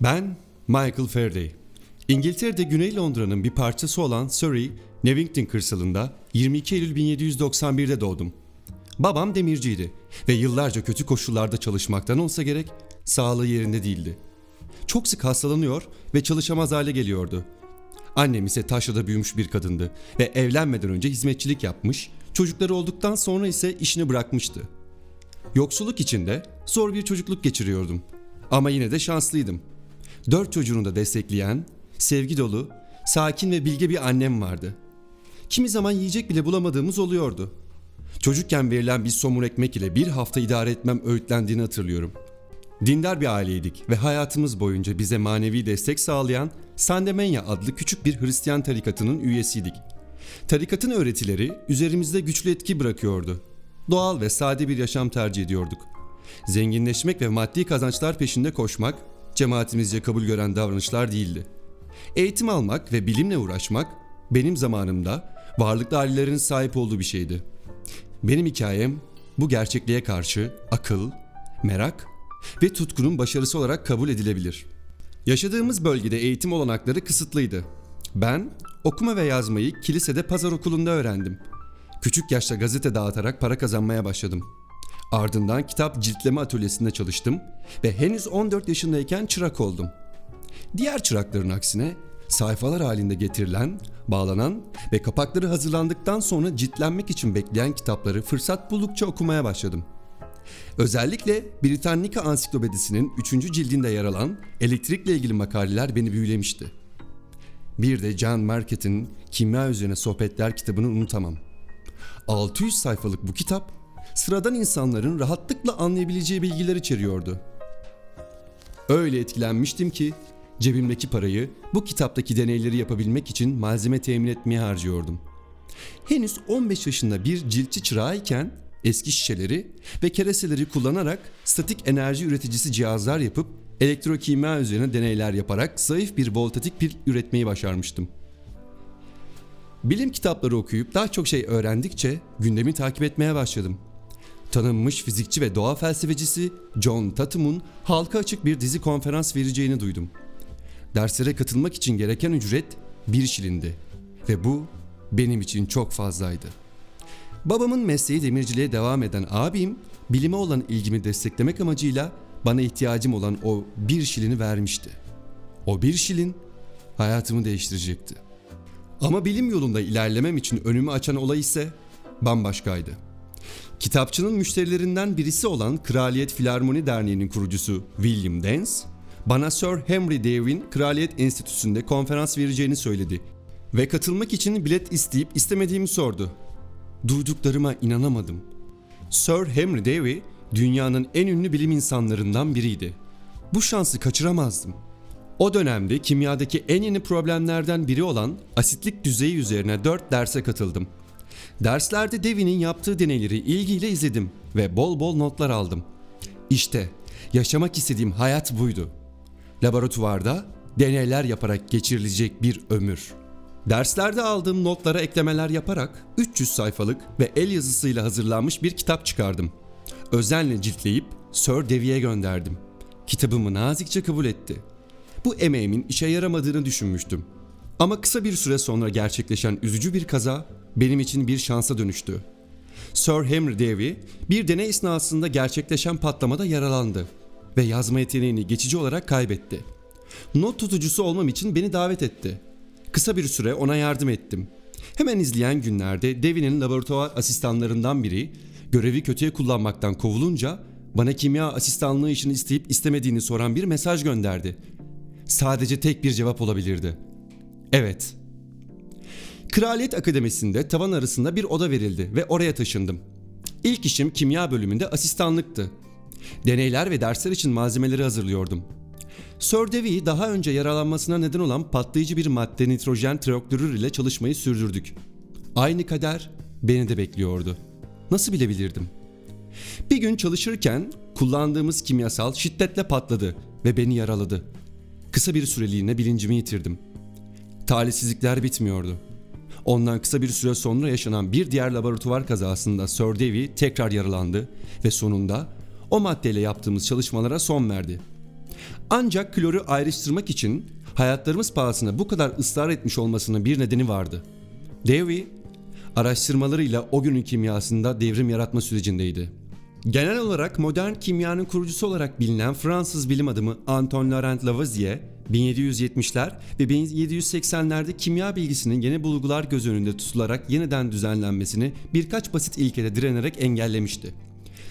Ben Michael Faraday. İngiltere'de Güney Londra'nın bir parçası olan Surrey, Nevington kırsalında 22 Eylül 1791'de doğdum. Babam demirciydi ve yıllarca kötü koşullarda çalışmaktan olsa gerek sağlığı yerinde değildi. Çok sık hastalanıyor ve çalışamaz hale geliyordu. Annem ise taşrada büyümüş bir kadındı ve evlenmeden önce hizmetçilik yapmış, çocukları olduktan sonra ise işini bırakmıştı. Yoksulluk içinde zor bir çocukluk geçiriyordum. Ama yine de şanslıydım. Dört çocuğunu da destekleyen, sevgi dolu, sakin ve bilge bir annem vardı. Kimi zaman yiyecek bile bulamadığımız oluyordu. Çocukken verilen bir somun ekmek ile bir hafta idare etmem öğütlendiğini hatırlıyorum. Dindar bir aileydik ve hayatımız boyunca bize manevi destek sağlayan Sandemenya adlı küçük bir Hristiyan tarikatının üyesiydik. Tarikatın öğretileri üzerimizde güçlü etki bırakıyordu. Doğal ve sade bir yaşam tercih ediyorduk. Zenginleşmek ve maddi kazançlar peşinde koşmak cemaatimizce kabul gören davranışlar değildi. Eğitim almak ve bilimle uğraşmak benim zamanımda varlıklı ailelerin sahip olduğu bir şeydi. Benim hikayem bu gerçekliğe karşı akıl, merak ve tutkunun başarısı olarak kabul edilebilir. Yaşadığımız bölgede eğitim olanakları kısıtlıydı. Ben okuma ve yazmayı kilisede pazar okulunda öğrendim. Küçük yaşta gazete dağıtarak para kazanmaya başladım. Ardından kitap ciltleme atölyesinde çalıştım ve henüz 14 yaşındayken çırak oldum. Diğer çırakların aksine sayfalar halinde getirilen, bağlanan ve kapakları hazırlandıktan sonra ciltlenmek için bekleyen kitapları fırsat buldukça okumaya başladım. Özellikle Britannica Ansiklopedisi'nin 3. cildinde yer alan elektrikle ilgili makaleler beni büyülemişti. Bir de John Market'in Kimya Üzerine Sohbetler kitabını unutamam. 600 sayfalık bu kitap sıradan insanların rahatlıkla anlayabileceği bilgiler içeriyordu. Öyle etkilenmiştim ki cebimdeki parayı bu kitaptaki deneyleri yapabilmek için malzeme temin etmeye harcıyordum. Henüz 15 yaşında bir ciltçi çırağı eski şişeleri ve kereseleri kullanarak statik enerji üreticisi cihazlar yapıp elektrokimya üzerine deneyler yaparak zayıf bir voltatik pil üretmeyi başarmıştım. Bilim kitapları okuyup daha çok şey öğrendikçe gündemi takip etmeye başladım. Tanınmış fizikçi ve doğa felsefecisi John Tatum'un halka açık bir dizi konferans vereceğini duydum. Derslere katılmak için gereken ücret bir şilindi ve bu benim için çok fazlaydı. Babamın mesleği demirciliğe devam eden abim bilime olan ilgimi desteklemek amacıyla bana ihtiyacım olan o bir şilini vermişti. O bir şilin hayatımı değiştirecekti. Ama bilim yolunda ilerlemem için önümü açan olay ise bambaşkaydı. Kitapçının müşterilerinden birisi olan Kraliyet Filarmoni Derneği'nin kurucusu William Dance, bana Sir Henry Dave'in Kraliyet Enstitüsü'nde konferans vereceğini söyledi ve katılmak için bilet isteyip istemediğimi sordu. Duyduklarıma inanamadım. Sir Henry Davy dünyanın en ünlü bilim insanlarından biriydi. Bu şansı kaçıramazdım. O dönemde kimyadaki en yeni problemlerden biri olan asitlik düzeyi üzerine 4 derse katıldım. Derslerde Davy'nin yaptığı deneyleri ilgiyle izledim ve bol bol notlar aldım. İşte yaşamak istediğim hayat buydu. Laboratuvarda deneyler yaparak geçirilecek bir ömür. Derslerde aldığım notlara eklemeler yaparak 300 sayfalık ve el yazısıyla hazırlanmış bir kitap çıkardım. Özenle ciltleyip Sir Davy'e gönderdim. Kitabımı nazikçe kabul etti. Bu emeğimin işe yaramadığını düşünmüştüm. Ama kısa bir süre sonra gerçekleşen üzücü bir kaza benim için bir şansa dönüştü. Sir Henry Davy bir deney esnasında gerçekleşen patlamada yaralandı ve yazma yeteneğini geçici olarak kaybetti. Not tutucusu olmam için beni davet etti. Kısa bir süre ona yardım ettim. Hemen izleyen günlerde Davy'nin laboratuvar asistanlarından biri görevi kötüye kullanmaktan kovulunca bana kimya asistanlığı işini isteyip istemediğini soran bir mesaj gönderdi. Sadece tek bir cevap olabilirdi. Evet. Kraliyet Akademisi'nde tavan arasında bir oda verildi ve oraya taşındım. İlk işim kimya bölümünde asistanlıktı. Deneyler ve dersler için malzemeleri hazırlıyordum. Sir Davy daha önce yaralanmasına neden olan patlayıcı bir madde nitrojen trioklorür ile çalışmayı sürdürdük. Aynı kader beni de bekliyordu. Nasıl bilebilirdim? Bir gün çalışırken kullandığımız kimyasal şiddetle patladı ve beni yaraladı. Kısa bir süreliğine bilincimi yitirdim. Talihsizlikler bitmiyordu. Ondan kısa bir süre sonra yaşanan bir diğer laboratuvar kazasında Sir Davy tekrar yaralandı ve sonunda o maddeyle yaptığımız çalışmalara son verdi. Ancak kloru ayrıştırmak için hayatlarımız pahasına bu kadar ısrar etmiş olmasının bir nedeni vardı. Dewey araştırmalarıyla o günün kimyasında devrim yaratma sürecindeydi. Genel olarak modern kimyanın kurucusu olarak bilinen Fransız bilim adamı Antoine Laurent Lavoisier, 1770'ler ve 1780'lerde kimya bilgisinin yeni bulgular göz önünde tutularak yeniden düzenlenmesini birkaç basit ilkede direnerek engellemişti.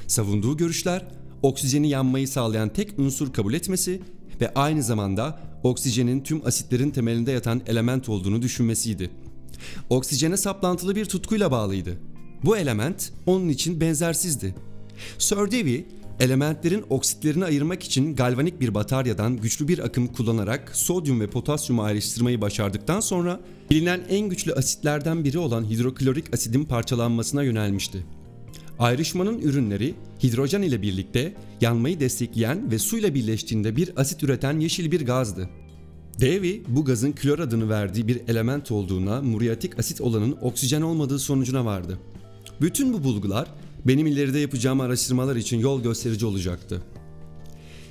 Savunduğu görüşler, oksijeni yanmayı sağlayan tek unsur kabul etmesi ve aynı zamanda oksijenin tüm asitlerin temelinde yatan element olduğunu düşünmesiydi. Oksijene saplantılı bir tutkuyla bağlıydı. Bu element onun için benzersizdi. Sir Davy, elementlerin oksitlerini ayırmak için galvanik bir bataryadan güçlü bir akım kullanarak sodyum ve potasyumu ayrıştırmayı başardıktan sonra bilinen en güçlü asitlerden biri olan hidroklorik asidin parçalanmasına yönelmişti. Ayrışmanın ürünleri hidrojen ile birlikte yanmayı destekleyen ve suyla birleştiğinde bir asit üreten yeşil bir gazdı. Davy bu gazın klor adını verdiği bir element olduğuna muriatik asit olanın oksijen olmadığı sonucuna vardı. Bütün bu bulgular benim ileride yapacağım araştırmalar için yol gösterici olacaktı.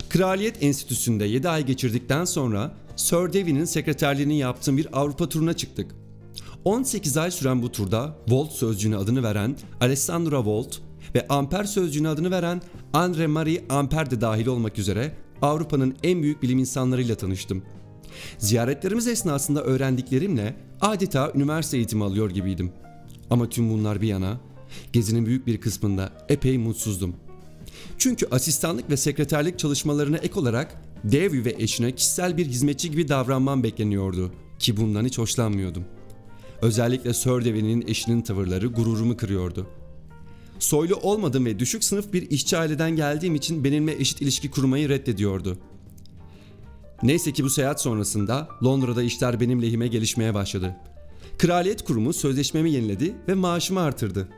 Kraliyet Enstitüsü'nde 7 ay geçirdikten sonra Sir Davy'nin sekreterliğini yaptığım bir Avrupa turuna çıktık. 18 ay süren bu turda Volt sözcüğüne adını veren Alessandro Volt ve Amper sözcüğüne adını veren Andre Marie Ampere de dahil olmak üzere Avrupa'nın en büyük bilim insanlarıyla tanıştım. Ziyaretlerimiz esnasında öğrendiklerimle adeta üniversite eğitimi alıyor gibiydim. Ama tüm bunlar bir yana, gezinin büyük bir kısmında epey mutsuzdum. Çünkü asistanlık ve sekreterlik çalışmalarına ek olarak Davy ve eşine kişisel bir hizmetçi gibi davranmam bekleniyordu ki bundan hiç hoşlanmıyordum. Özellikle Sir Davy'nin eşinin tavırları gururumu kırıyordu. Soylu olmadığım ve düşük sınıf bir işçi aileden geldiğim için benimle eşit ilişki kurmayı reddediyordu. Neyse ki bu seyahat sonrasında Londra'da işler benim lehime gelişmeye başladı. Kraliyet Kurumu sözleşmemi yeniledi ve maaşımı artırdı.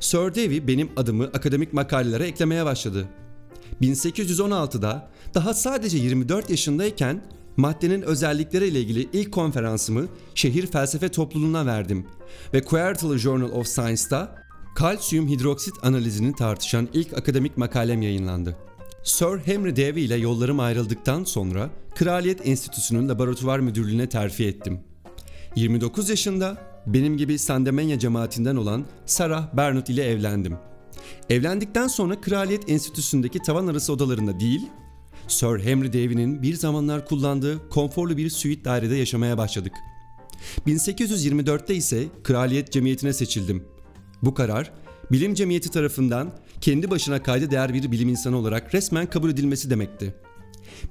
Sir Davy benim adımı akademik makalelere eklemeye başladı. 1816'da daha sadece 24 yaşındayken maddenin özellikleri ile ilgili ilk konferansımı şehir felsefe topluluğuna verdim ve Quarterly Journal of Science'da kalsiyum hidroksit analizini tartışan ilk akademik makalem yayınlandı. Sir Henry Davy ile yollarım ayrıldıktan sonra Kraliyet Enstitüsü'nün laboratuvar müdürlüğüne terfi ettim. 29 yaşında benim gibi Sandemanya cemaatinden olan Sarah Bernut ile evlendim. Evlendikten sonra Kraliyet Enstitüsü'ndeki tavan arası odalarında değil, Sir Henry Davy'nin bir zamanlar kullandığı konforlu bir suite dairede yaşamaya başladık. 1824'te ise Kraliyet Cemiyeti'ne seçildim. Bu karar, bilim cemiyeti tarafından kendi başına kayda değer bir bilim insanı olarak resmen kabul edilmesi demekti.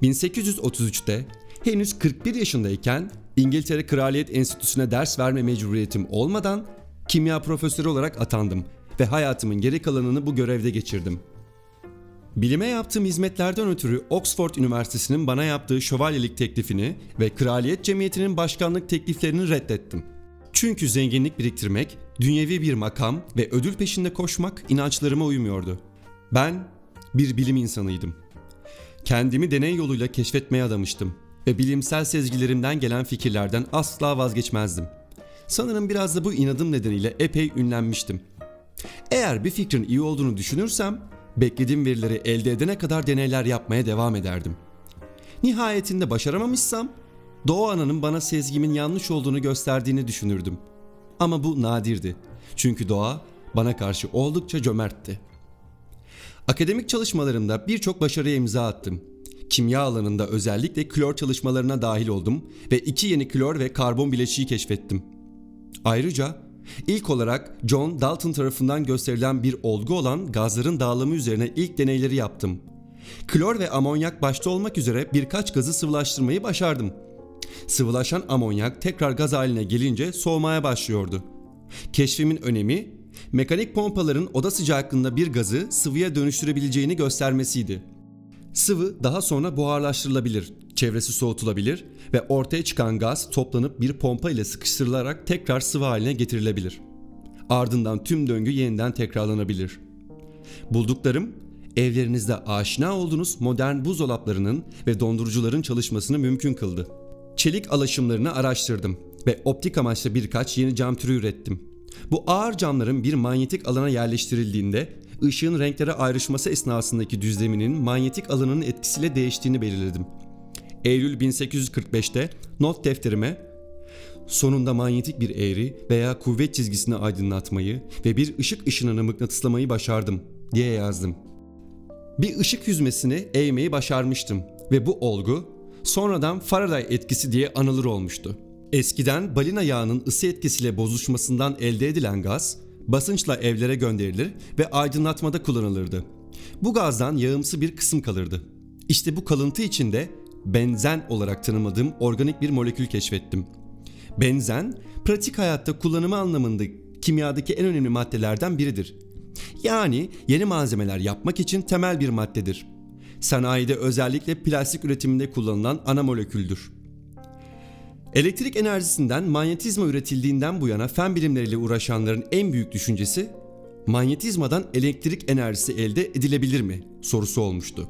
1833'te henüz 41 yaşındayken İngiltere Kraliyet Enstitüsü'ne ders verme mecburiyetim olmadan kimya profesörü olarak atandım ve hayatımın geri kalanını bu görevde geçirdim. Bilime yaptığım hizmetlerden ötürü Oxford Üniversitesi'nin bana yaptığı şövalyelik teklifini ve Kraliyet Cemiyeti'nin başkanlık tekliflerini reddettim. Çünkü zenginlik biriktirmek, dünyevi bir makam ve ödül peşinde koşmak inançlarıma uymuyordu. Ben bir bilim insanıydım. Kendimi deney yoluyla keşfetmeye adamıştım ve bilimsel sezgilerimden gelen fikirlerden asla vazgeçmezdim. Sanırım biraz da bu inadım nedeniyle epey ünlenmiştim. Eğer bir fikrin iyi olduğunu düşünürsem, beklediğim verileri elde edene kadar deneyler yapmaya devam ederdim. Nihayetinde başaramamışsam, Doğu Ana'nın bana sezgimin yanlış olduğunu gösterdiğini düşünürdüm. Ama bu nadirdi. Çünkü doğa bana karşı oldukça cömertti. Akademik çalışmalarımda birçok başarıya imza attım. Kimya alanında özellikle klor çalışmalarına dahil oldum ve iki yeni klor ve karbon bileşiği keşfettim. Ayrıca ilk olarak John Dalton tarafından gösterilen bir olgu olan gazların dağılımı üzerine ilk deneyleri yaptım. Klor ve amonyak başta olmak üzere birkaç gazı sıvılaştırmayı başardım. Sıvılaşan amonyak tekrar gaz haline gelince soğumaya başlıyordu. Keşfimin önemi mekanik pompaların oda sıcaklığında bir gazı sıvıya dönüştürebileceğini göstermesiydi. Sıvı daha sonra buharlaştırılabilir, çevresi soğutulabilir ve ortaya çıkan gaz toplanıp bir pompa ile sıkıştırılarak tekrar sıvı haline getirilebilir. Ardından tüm döngü yeniden tekrarlanabilir. Bulduklarım evlerinizde aşina olduğunuz modern buzdolaplarının ve dondurucuların çalışmasını mümkün kıldı. Çelik alaşımlarını araştırdım ve optik amaçlı birkaç yeni cam türü ürettim. Bu ağır camların bir manyetik alana yerleştirildiğinde ışığın renklere ayrışması esnasındaki düzleminin manyetik alanının etkisiyle değiştiğini belirledim. Eylül 1845'te not defterime sonunda manyetik bir eğri veya kuvvet çizgisini aydınlatmayı ve bir ışık ışınını mıknatıslamayı başardım diye yazdım. Bir ışık yüzmesini eğmeyi başarmıştım ve bu olgu sonradan Faraday etkisi diye anılır olmuştu. Eskiden balina yağının ısı etkisiyle bozuşmasından elde edilen gaz basınçla evlere gönderilir ve aydınlatmada kullanılırdı. Bu gazdan yağımsı bir kısım kalırdı. İşte bu kalıntı içinde benzen olarak tanımadığım organik bir molekül keşfettim. Benzen, pratik hayatta kullanımı anlamında kimyadaki en önemli maddelerden biridir. Yani yeni malzemeler yapmak için temel bir maddedir. Sanayide özellikle plastik üretiminde kullanılan ana moleküldür. Elektrik enerjisinden manyetizma üretildiğinden bu yana fen bilimleriyle uğraşanların en büyük düşüncesi manyetizmadan elektrik enerjisi elde edilebilir mi sorusu olmuştu.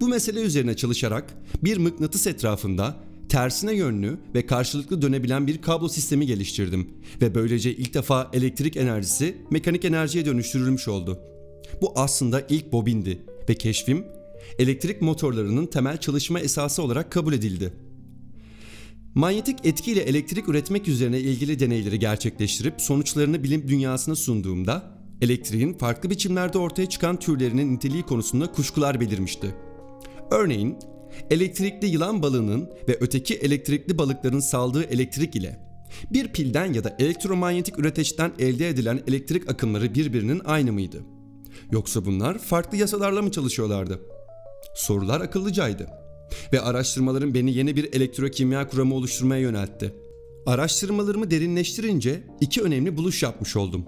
Bu mesele üzerine çalışarak bir mıknatıs etrafında tersine yönlü ve karşılıklı dönebilen bir kablo sistemi geliştirdim ve böylece ilk defa elektrik enerjisi mekanik enerjiye dönüştürülmüş oldu. Bu aslında ilk bobindi ve keşfim elektrik motorlarının temel çalışma esası olarak kabul edildi. Manyetik etkiyle elektrik üretmek üzerine ilgili deneyleri gerçekleştirip sonuçlarını bilim dünyasına sunduğumda elektriğin farklı biçimlerde ortaya çıkan türlerinin niteliği konusunda kuşkular belirmişti. Örneğin elektrikli yılan balığının ve öteki elektrikli balıkların saldığı elektrik ile bir pilden ya da elektromanyetik üreteçten elde edilen elektrik akımları birbirinin aynı mıydı? Yoksa bunlar farklı yasalarla mı çalışıyorlardı? Sorular akıllıcaydı ve araştırmalarım beni yeni bir elektrokimya kuramı oluşturmaya yöneltti. Araştırmalarımı derinleştirince iki önemli buluş yapmış oldum.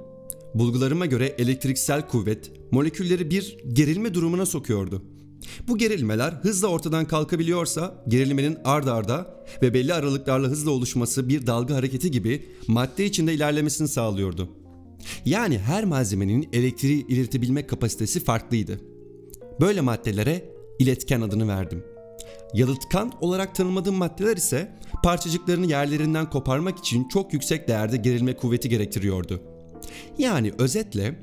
Bulgularıma göre elektriksel kuvvet molekülleri bir gerilme durumuna sokuyordu. Bu gerilmeler hızla ortadan kalkabiliyorsa gerilmenin ard arda ve belli aralıklarla hızla oluşması bir dalga hareketi gibi madde içinde ilerlemesini sağlıyordu. Yani her malzemenin elektriği iletebilme kapasitesi farklıydı. Böyle maddelere iletken adını verdim. Yalıtkan olarak tanımadığım maddeler ise parçacıklarını yerlerinden koparmak için çok yüksek değerde gerilme kuvveti gerektiriyordu. Yani özetle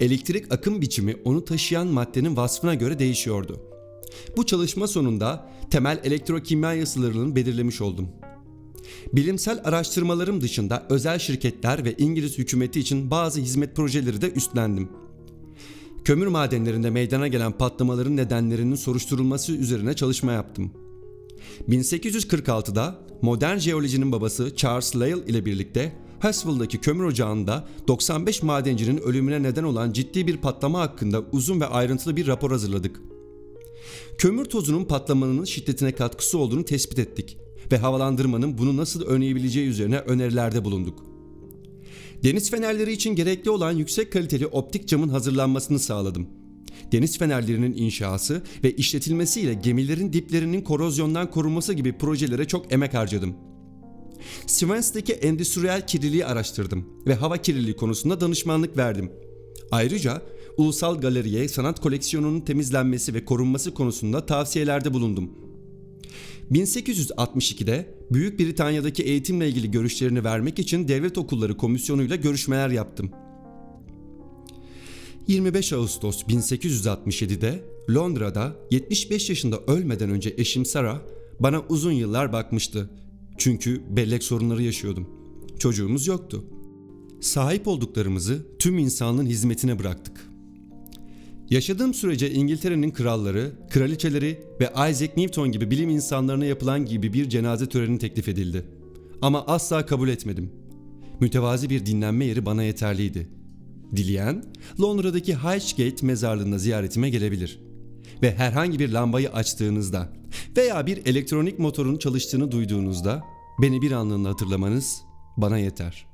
elektrik akım biçimi onu taşıyan maddenin vasfına göre değişiyordu. Bu çalışma sonunda temel elektrokimya yasalarını belirlemiş oldum. Bilimsel araştırmalarım dışında özel şirketler ve İngiliz hükümeti için bazı hizmet projeleri de üstlendim. Kömür madenlerinde meydana gelen patlamaların nedenlerinin soruşturulması üzerine çalışma yaptım. 1846'da modern jeolojinin babası Charles Lyell ile birlikte Huxville'daki kömür ocağında 95 madencinin ölümüne neden olan ciddi bir patlama hakkında uzun ve ayrıntılı bir rapor hazırladık. Kömür tozunun patlamanın şiddetine katkısı olduğunu tespit ettik ve havalandırmanın bunu nasıl önleyebileceği üzerine önerilerde bulunduk. Deniz fenerleri için gerekli olan yüksek kaliteli optik camın hazırlanmasını sağladım. Deniz fenerlerinin inşası ve işletilmesiyle gemilerin diplerinin korozyondan korunması gibi projelere çok emek harcadım. Sivens'teki endüstriyel kirliliği araştırdım ve hava kirliliği konusunda danışmanlık verdim. Ayrıca Ulusal Galeri'ye sanat koleksiyonunun temizlenmesi ve korunması konusunda tavsiyelerde bulundum. 1862'de Büyük Britanya'daki eğitimle ilgili görüşlerini vermek için devlet okulları komisyonuyla görüşmeler yaptım. 25 Ağustos 1867'de Londra'da 75 yaşında ölmeden önce eşim Sarah bana uzun yıllar bakmıştı. Çünkü bellek sorunları yaşıyordum. Çocuğumuz yoktu. Sahip olduklarımızı tüm insanlığın hizmetine bıraktık. Yaşadığım sürece İngiltere'nin kralları, kraliçeleri ve Isaac Newton gibi bilim insanlarına yapılan gibi bir cenaze töreni teklif edildi. Ama asla kabul etmedim. Mütevazi bir dinlenme yeri bana yeterliydi. Dileyen, Londra'daki Highgate mezarlığına ziyaretime gelebilir. Ve herhangi bir lambayı açtığınızda veya bir elektronik motorun çalıştığını duyduğunuzda beni bir anlığına hatırlamanız bana yeter.''